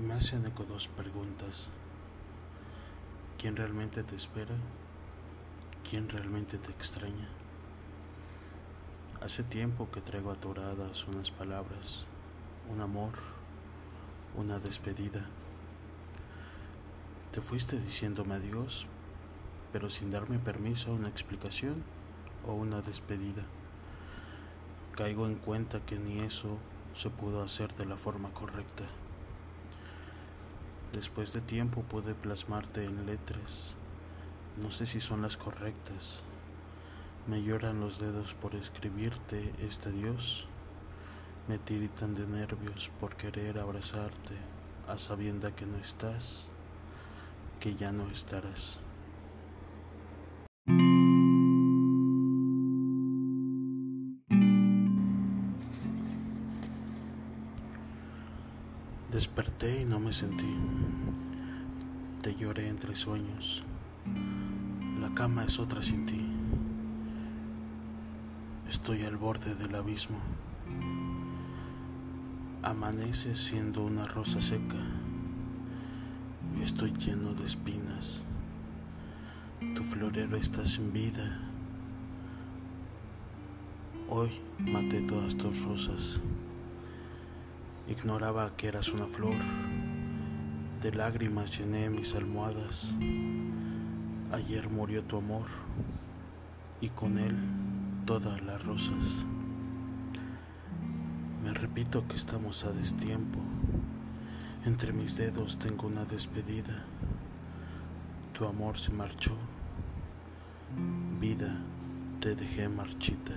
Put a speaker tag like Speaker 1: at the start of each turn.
Speaker 1: Me hacen eco dos preguntas. ¿Quién realmente te espera? ¿Quién realmente te extraña? Hace tiempo que traigo atoradas unas palabras, un amor, una despedida. Te fuiste diciéndome adiós, pero sin darme permiso una explicación o una despedida. Caigo en cuenta que ni eso se pudo hacer de la forma correcta. Después de tiempo pude plasmarte en letras. No sé si son las correctas. Me lloran los dedos por escribirte este Dios. Me tiritan de nervios por querer abrazarte a sabienda que no estás, que ya no estarás. Desperté y no me sentí. Te lloré entre sueños. La cama es otra sin ti. Estoy al borde del abismo. Amanece siendo una rosa seca. Y estoy lleno de espinas. Tu florero está sin vida. Hoy maté todas tus rosas. Ignoraba que eras una flor. De lágrimas llené mis almohadas. Ayer murió tu amor y con él todas las rosas. Me repito que estamos a destiempo. Entre mis dedos tengo una despedida. Tu amor se marchó. Vida, te dejé marchita.